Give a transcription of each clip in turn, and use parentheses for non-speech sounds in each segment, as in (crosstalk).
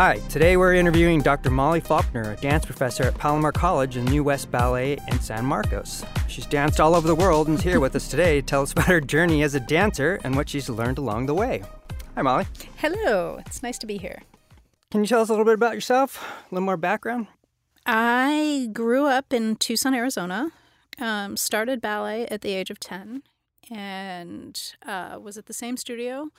Hi, today we're interviewing Dr. Molly Faulkner, a dance professor at Palomar College and New West Ballet in San Marcos. She's danced all over the world and is here with us today to tell us about her journey as a dancer and what she's learned along the way. Hi, Molly. Hello, it's nice to be here. Can you tell us a little bit about yourself? A little more background? I grew up in Tucson, Arizona, um, started ballet at the age of 10, and uh, was at the same studio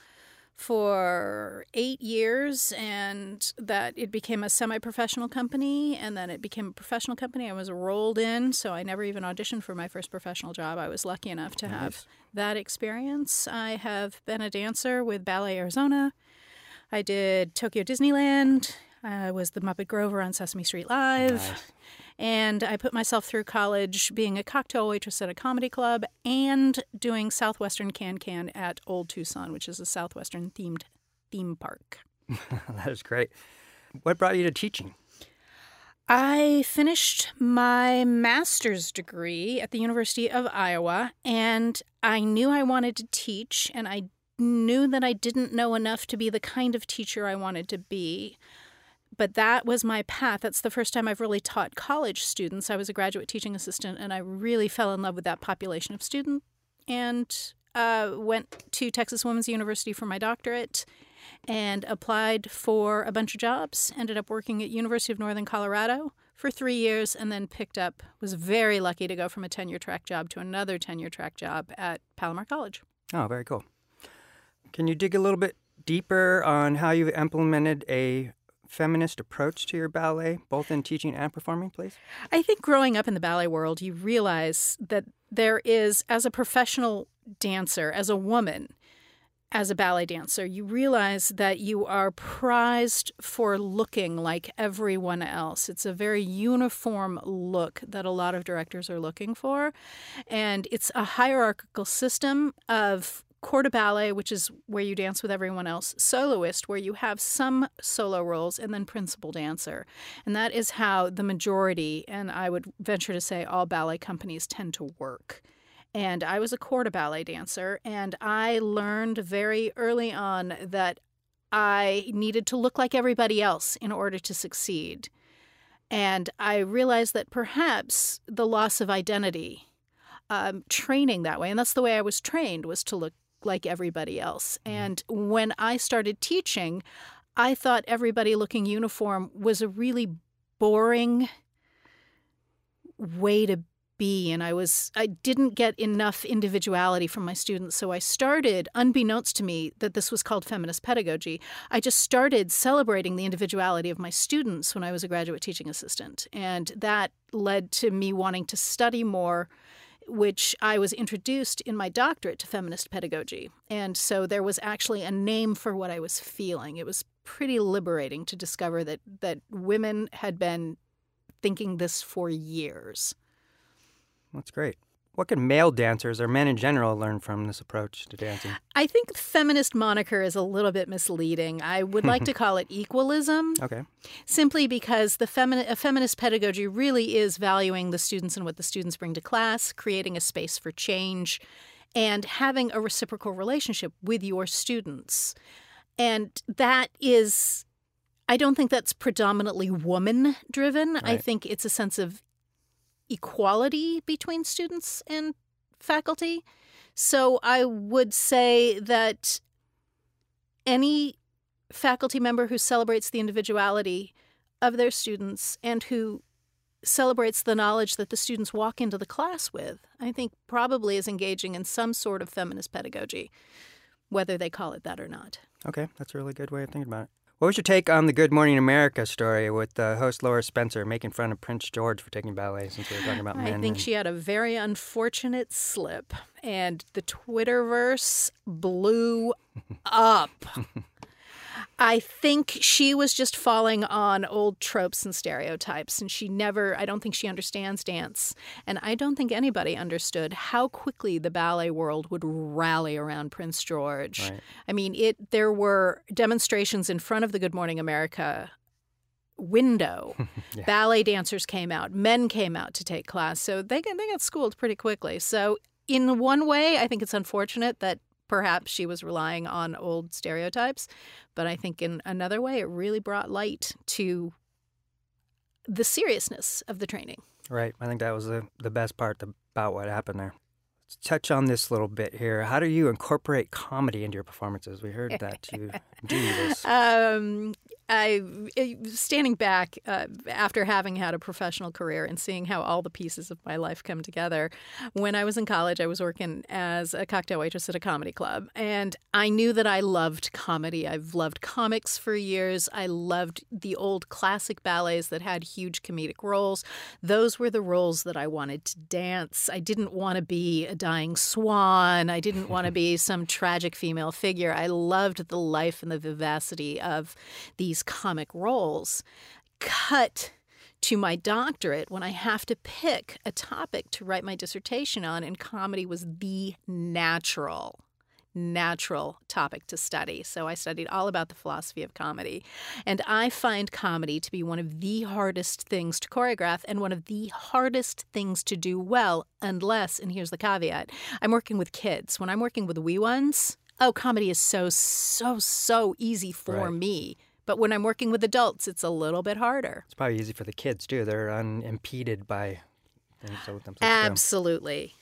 for eight years and that it became a semi-professional company and then it became a professional company. I was rolled in so i never even auditioned for my first professional job. I was lucky enough to nice. have that experience. I have been a dancer with ballet arizona. I did tokyo disneyland i was the muppet grover on sesame street live nice. And I put myself through college being a cocktail waitress at a comedy club and doing Southwestern Can Can at Old Tucson, which is a Southwestern themed theme park. (laughs) that is great. What brought you to teaching? I finished my master's degree at the University of Iowa, and I knew I wanted to teach, and I knew that I didn't know enough to be the kind of teacher I wanted to be but that was my path. That's the first time I've really taught college students. I was a graduate teaching assistant, and I really fell in love with that population of student. And uh, went to Texas Women's University for my doctorate, and applied for a bunch of jobs. Ended up working at University of Northern Colorado for three years, and then picked up. Was very lucky to go from a tenure track job to another tenure track job at Palomar College. Oh, very cool. Can you dig a little bit deeper on how you've implemented a feminist approach to your ballet, both in teaching and performing, please? I think growing up in the ballet world, you realize that there is, as a professional dancer, as a woman, as a ballet dancer, you realize that you are prized for looking like everyone else. It's a very uniform look that a lot of directors are looking for. And it's a hierarchical system of corps de ballet, which is where you dance with everyone else, soloist, where you have some solo roles, and then principal dancer. And that is how the majority, and I would venture to say all ballet companies tend to work. And I was a corps de ballet dancer, and I learned very early on that I needed to look like everybody else in order to succeed. And I realized that perhaps the loss of identity um, training that way and that's the way i was trained was to look like everybody else. Mm-hmm. And when I started teaching, I thought everybody looking uniform was a really boring way to be and I was I didn't get enough individuality from my students so I started unbeknownst to me that this was called feminist pedagogy I just started celebrating the individuality of my students when I was a graduate teaching assistant and that led to me wanting to study more which I was introduced in my doctorate to feminist pedagogy. And so there was actually a name for what I was feeling. It was pretty liberating to discover that, that women had been thinking this for years. That's great. What can male dancers or men in general learn from this approach to dancing? I think feminist moniker is a little bit misleading. I would like to (laughs) call it equalism. Okay. Simply because the femi- feminist pedagogy really is valuing the students and what the students bring to class, creating a space for change, and having a reciprocal relationship with your students. And that is I don't think that's predominantly woman driven. Right. I think it's a sense of equality between students and faculty. So I would say that any faculty member who celebrates the individuality of their students and who celebrates the knowledge that the students walk into the class with, I think probably is engaging in some sort of feminist pedagogy, whether they call it that or not. Okay, that's a really good way of thinking about it. What was your take on the Good Morning America story with the host Lara Spencer making fun of Prince George for taking ballet since we were talking about men? I think and... she had a very unfortunate slip, and the Twitterverse blew up. (laughs) I think she was just falling on old tropes and stereotypes, and she never, I don't think she understands dance. And I don't think anybody understood how quickly the ballet world would rally around Prince George. Right. I mean, it there were demonstrations in front of the Good Morning America window. (laughs) yeah. Ballet dancers came out, men came out to take class. So they, they got schooled pretty quickly. So, in one way, I think it's unfortunate that perhaps she was relying on old stereotypes. But I think in another way, it really brought light to the seriousness of the training. Right. I think that was the, the best part about what happened there. Touch on this little bit here. How do you incorporate comedy into your performances? We heard (laughs) that you do this. Um, I standing back uh, after having had a professional career and seeing how all the pieces of my life come together. When I was in college, I was working as a cocktail waitress at a comedy club, and I knew that I loved comedy. I've loved comics for years. I loved the old classic ballets that had huge comedic roles. Those were the roles that I wanted to dance. I didn't want to be a dying swan. I didn't want to be (laughs) some tragic female figure. I loved the life and the vivacity of these comic roles cut to my doctorate when I have to pick a topic to write my dissertation on, and comedy was the natural natural topic to study. So I studied all about the philosophy of comedy. And I find comedy to be one of the hardest things to choreograph and one of the hardest things to do well, unless, and here's the caveat I'm working with kids. When I'm working with wee ones, oh, comedy is so, so, so easy for right. me but when I'm working with adults, it's a little bit harder. It's probably easy for the kids too. They're unimpeded by things with themselves. Absolutely.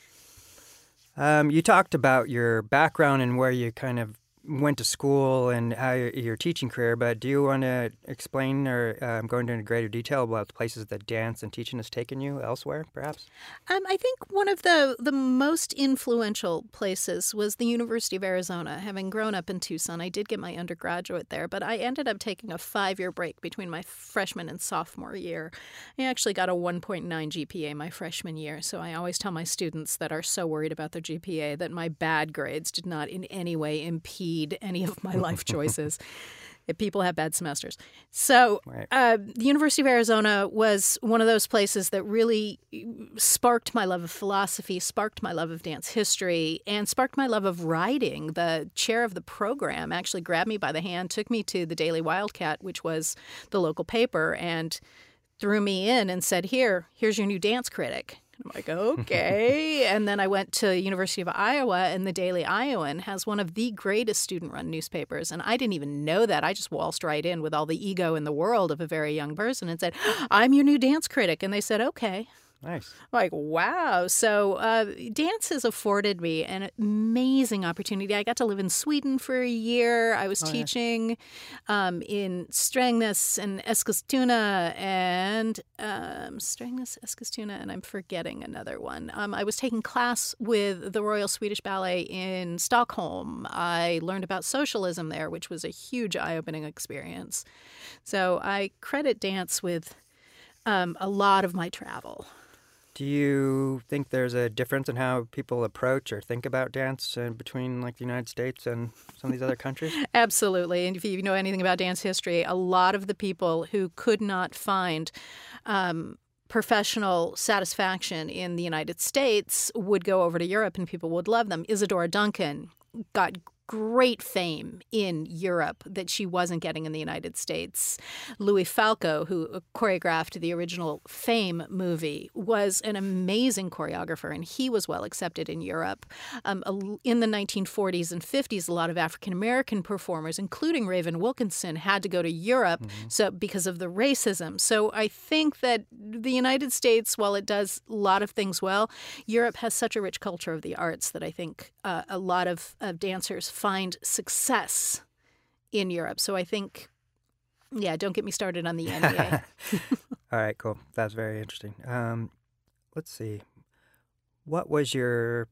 Um, you talked about your background and where you kind of went to school and how your teaching career, but do you want to explain or um, go into greater detail about the places that dance and teaching has taken you elsewhere, perhaps? Um, I think one of the the most influential places was the University of Arizona. Having grown up in Tucson, I did get my undergraduate there, but I ended up taking a five year break between my freshman and sophomore year. I actually got a 1.9 GPA my freshman year, so I always tell my students that are so worried about their GPA that my bad grades did not in any way impede any of my life (laughs) choices. if people have bad semesters. So, right. uh, the University of Arizona was one of those places that really sparked my love of philosophy, sparked my love of dance history, and sparked my love of writing. The chair of the program actually grabbed me by the hand, took me to the Daily Wildcat, which was the local paper, and threw me in and said, "Here, here's your new dance critic." I'm like, okay. and then I went to University of Iowa, and the Daily Iowan has one of the greatest student-run newspapers. And I didn't even know that. I just waltzed right in with all the ego in the world of a very young person and said, "I'm your new dance critic." And they said, "Okay." Nice. Like, wow. So, uh, dance has afforded me an amazing opportunity. I got to live in Sweden for a year. I was oh, teaching yeah. um, in Strängnäs and Eskilstuna and um, Strängnäs, Eskilstuna, and I'm forgetting another one. Um, I was taking class with the Royal Swedish Ballet in Stockholm. I learned about socialism there, which was a huge eye opening experience. So, I credit dance with um, a lot of my travel. Do you think there's a difference in how people approach or think about dance between like the United States and some of these other countries? (laughs) Absolutely. And if you know anything about dance history, a lot of the people who could not find um, professional satisfaction in the United States would go over to Europe and people would love them. Isadora Duncan got great fame in Europe that she wasn't getting in the United States. Louis Falco, who choreographed the original Fame movie, was an amazing choreographer, and he was well accepted in Europe. Um, in the 1940s and 50s, a lot of African American performers, including Raven Wilkinson, had to go to Europe mm-hmm. so because of the racism. So I think that the United States, while it does a lot of things well, Europe has such a rich culture of the arts that I think uh, a lot of, of dancers find success in Europe. So I think, yeah, don't get me started on the (laughs) NEA. (laughs) All right, cool. That's very interesting. Um, let's see. What was your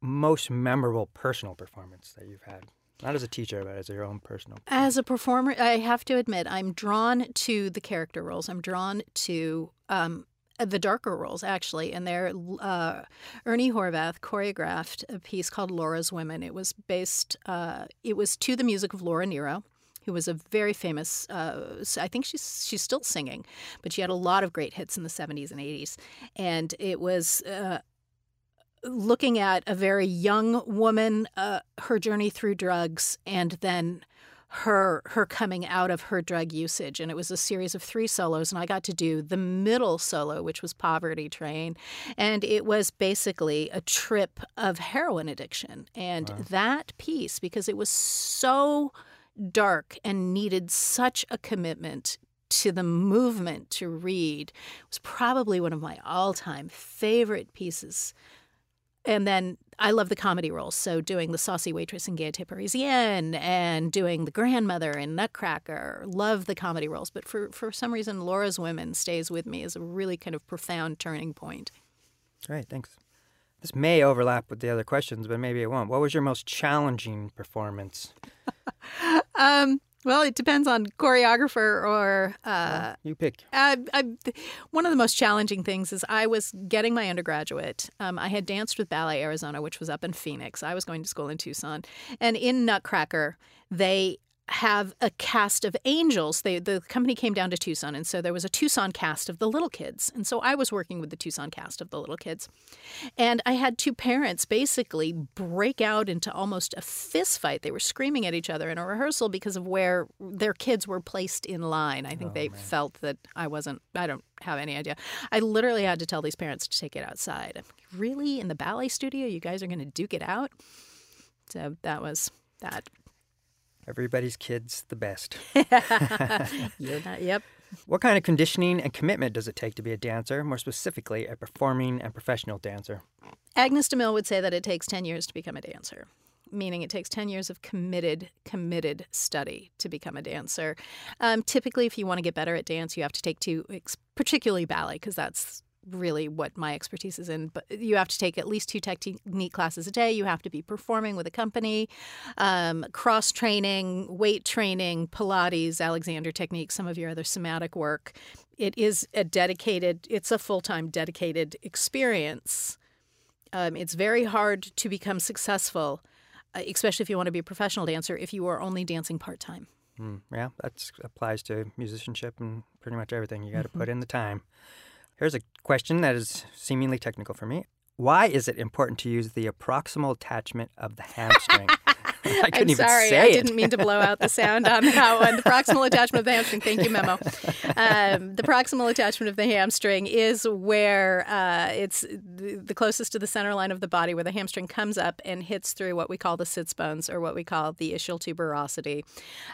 most memorable personal performance that you've had? Not as a teacher, but as your own personal. As a performer, I have to admit, I'm drawn to the character roles. I'm drawn to um, the darker roles actually and there uh, ernie horvath choreographed a piece called laura's women. It was based uh, it was to the music of laura nyro who was a very famous uh, i think she's she's still singing but she had a lot of great hits in the 70s and 80s and it was uh, looking at a very young woman uh, her journey through drugs and then her her coming out of her drug usage. And it was a series of three solos and I got to do the middle solo which was Poverty Train. And it was basically a trip of heroin addiction. And wow. that piece because it was so dark and needed such a commitment to the movement to read was probably one of my all-time favorite pieces. And then I love the comedy roles. So doing the saucy waitress in Gaîté Parisienne and doing the grandmother in Nutcracker. Love the comedy roles. But for, for some reason, Laura's Women stays with me as a really kind of profound turning point. Great, thanks. This may overlap with the other questions, but maybe it won't. What was your most challenging performance? (laughs) um, well, it depends on choreographer or. Uh, you pick. I, I, one of the most challenging things is I was getting my undergraduate. Um, I had danced with Ballet Arizona, which was up in Phoenix. I was going to school in Tucson. And in Nutcracker, they have a cast of angels. They, the company came down to Tucson, and so there was a Tucson cast of the little kids. And so I was working with the Tucson cast of the little kids. And I had two parents basically break out into almost a fist fight. They were screaming at each other in a rehearsal because of where their kids were placed in line. I think oh, they man. felt that I wasn't, I don't have any idea. I literally had to tell these parents to take it outside. Really? In the ballet studio, you guys are going to duke it out? So that was that. Everybody's kid's the best. (laughs) You're (laughs) not, yep. What kind of conditioning and commitment does it take to be a dancer, more specifically, a performing and professional dancer? Agnes DeMille would say that it takes 10 years to become a dancer, meaning it takes 10 years of committed, committed study to become a dancer. Um, typically, if you want to get better at dance, you have to take two, particularly ballet, because that's really what my expertise is in. But you have to take at least two technique classes a day. You have to be performing with a company, um, cross training, weight training, Pilates, Alexander technique, some of your other somatic work. It is a dedicated, it's a full time dedicated experience. Um, it's very hard to become successful, uh, especially if you want to be a professional dancer, if you are only dancing part time. Mm, yeah, that applies to musicianship and pretty much everything. You got to mm-hmm. put in the time. Here's a question that is seemingly technical for me. Why is it important to use the proximal attachment of the hamstring? (laughs) (laughs) I couldn't I'm even sorry, say I it. didn't mean to blow out the sound on (laughs) how on the proximal attachment of the hamstring. Thank you, Memo. Um, the proximal attachment of the hamstring is where uh, it's the closest to the center line of the body, where the hamstring comes up and hits through what we call the sits bones, or what we call the ischial tuberosity.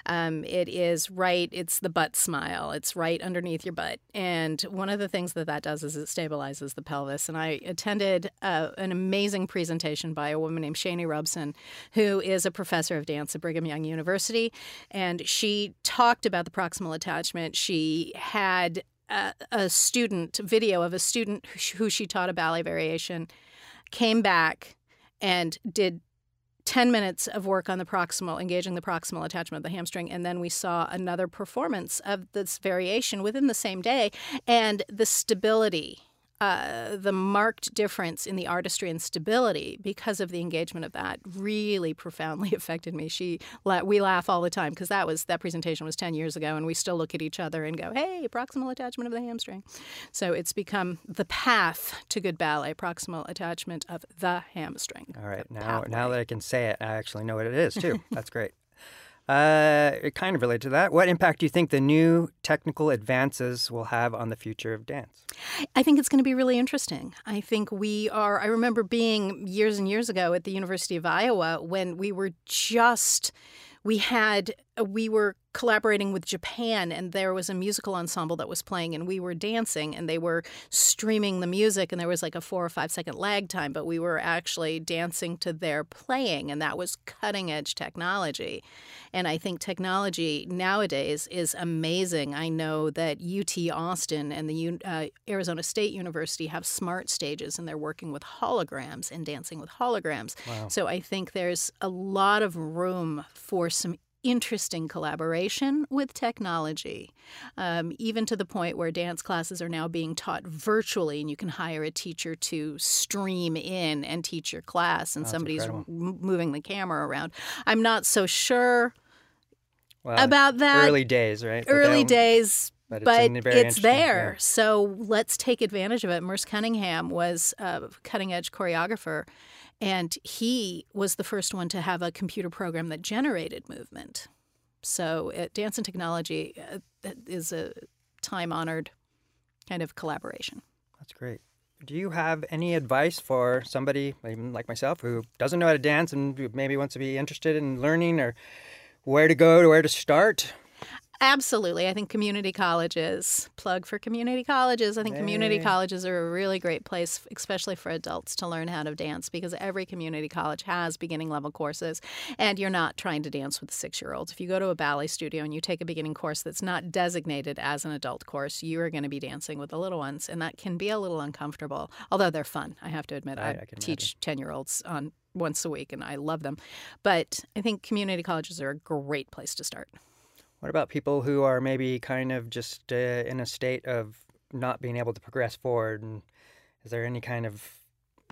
Um, it is right. It's the butt smile. It's right underneath your butt, and one of the things that that does is it stabilizes the pelvis. And I attended uh, an amazing presentation by a woman named Shani Robison, who is a professor of dance at Brigham Young University, and she talked about the proximal attachment. She had a, a student video of a student who she taught a ballet variation came back and did 10 minutes of work on the proximal, engaging the proximal attachment of the hamstring. And then we saw another performance of this variation within the same day. And the stability uh, the marked difference in the artistry and stability because of the engagement of that really profoundly (laughs) affected me. She, we laugh all the time because that was that presentation was ten years ago, and we still look at each other and go, "Hey, proximal attachment of the hamstring." So it's become the path to good ballet: proximal attachment of the hamstring. All right, now now that I can say it, I actually know what it is too. (laughs) That's great. Uh, it kind of related to that, what impact do you think the new technical advances will have on the future of dance? I think it's going to be really interesting. I think we are, I remember being years and years ago at the University of Iowa when we were just, we had, we were collaborating with Japan, and there was a musical ensemble that was playing, and we were dancing, and they were streaming the music, and there was like a four or five second lag time, but we were actually dancing to their playing, and that was cutting edge technology. And I think technology nowadays is amazing. I know that UT Austin and the uh, Arizona State University have smart stages, and they're working with holograms and dancing with holograms. Wow. So I think there's a lot of room for some interesting collaboration with technology, um, even to the point where dance classes are now being taught virtually, and you can hire a teacher to stream in and teach your class, and That's somebody's m- moving the camera around. I'm not so sure well, about that. Early days, right? Early days. But it's, but it's there. Yeah. So let's take advantage of it. Merce Cunningham was a cutting edge choreographer and he was the first one to have a computer program that generated movement. So, uh, dance and technology uh, is a time honored kind of collaboration. That's great. Do you have any advice for somebody like myself who doesn't know how to dance and maybe wants to be interested in learning or where to go to where to start? Absolutely. I think community colleges, plug for community colleges. I think hey. community colleges are a really great place, especially for adults, to learn how to dance because every community college has beginning level courses and you're not trying to dance with six year olds. If you go to a ballet studio and you take a beginning course that's not designated as an adult course, you are going to be dancing with the little ones and that can be a little uncomfortable, although they're fun. I have to admit, I, I, I teach 10 year olds on once a week and I love them. But I think community colleges are a great place to start. What about people who are maybe kind of just uh, in a state of not being able to progress forward? And is there any kind of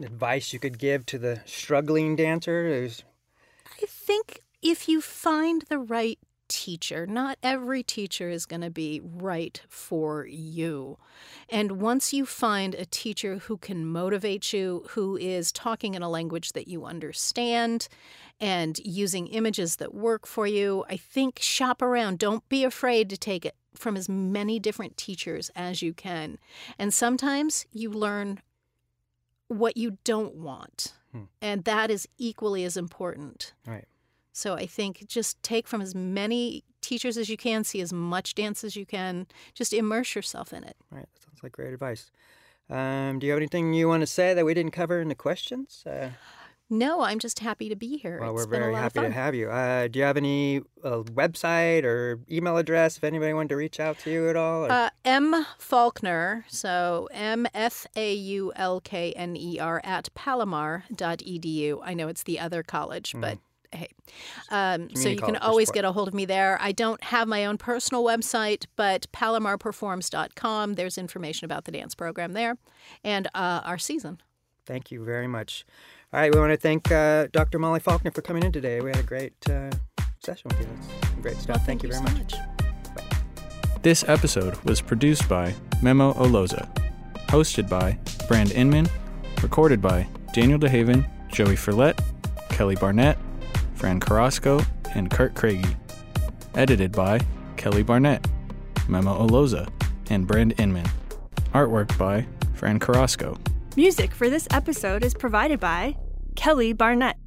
advice you could give to the struggling dancer? Who's... I think if you find the right teacher. Not every teacher is going to be right for you. And once you find a teacher who can motivate you, who is talking in a language that you understand and using images that work for you, I think shop around. Don't be afraid to take it from as many different teachers as you can. And sometimes you learn what you don't want. Hmm. And that is equally as important. Right. So I think just take from as many teachers as you can, see as much dance as you can, just immerse yourself in it. Right. That sounds like great advice. Um, do you have anything you want to say that we didn't cover in the questions? Uh, no, I'm just happy to be here. Well, it's we're very happy to have you. Uh, do you have any uh, website or email address if anybody wanted to reach out to you at all? Uh, M Faulkner, so M F A U L K N E R at palomar.edu. I know it's the other college, mm. But hey. Um, so you can always get a hold of me there. I don't have my own personal website, but palomarperforms.com. There's information about the dance program there and uh, our season. Thank you very much. All right, we want to thank uh, Dr. Molly Faulkner for coming in today. We had a great uh, session with you. That's great stuff. Well, thank, thank, you, very so much. much. This episode was produced by Memo Oloza, hosted by Brand Inman, recorded by Daniel DeHaven, Joey Ferlatte, Kelly Barnett, Fran Carrasco, and Kirk Craigee. Edited by Kelly Barnett, Memo Oloza, and Brand Inman. Artwork by Fran Carrasco. Music for this episode is provided by Kelly Barnett.